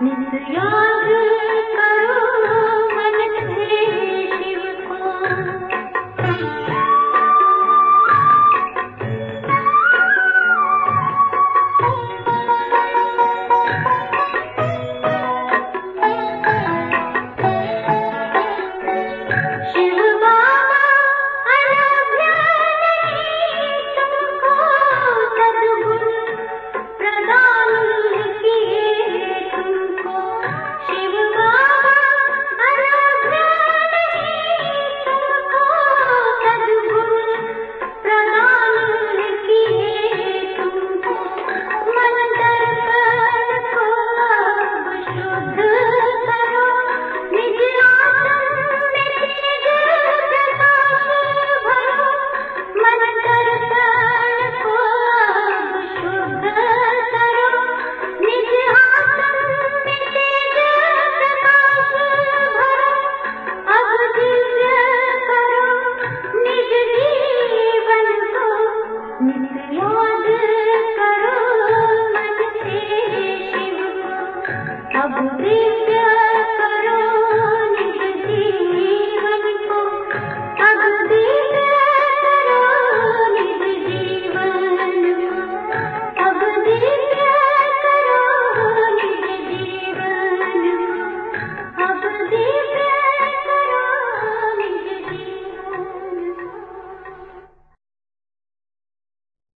Mr. Yonder. अब बिना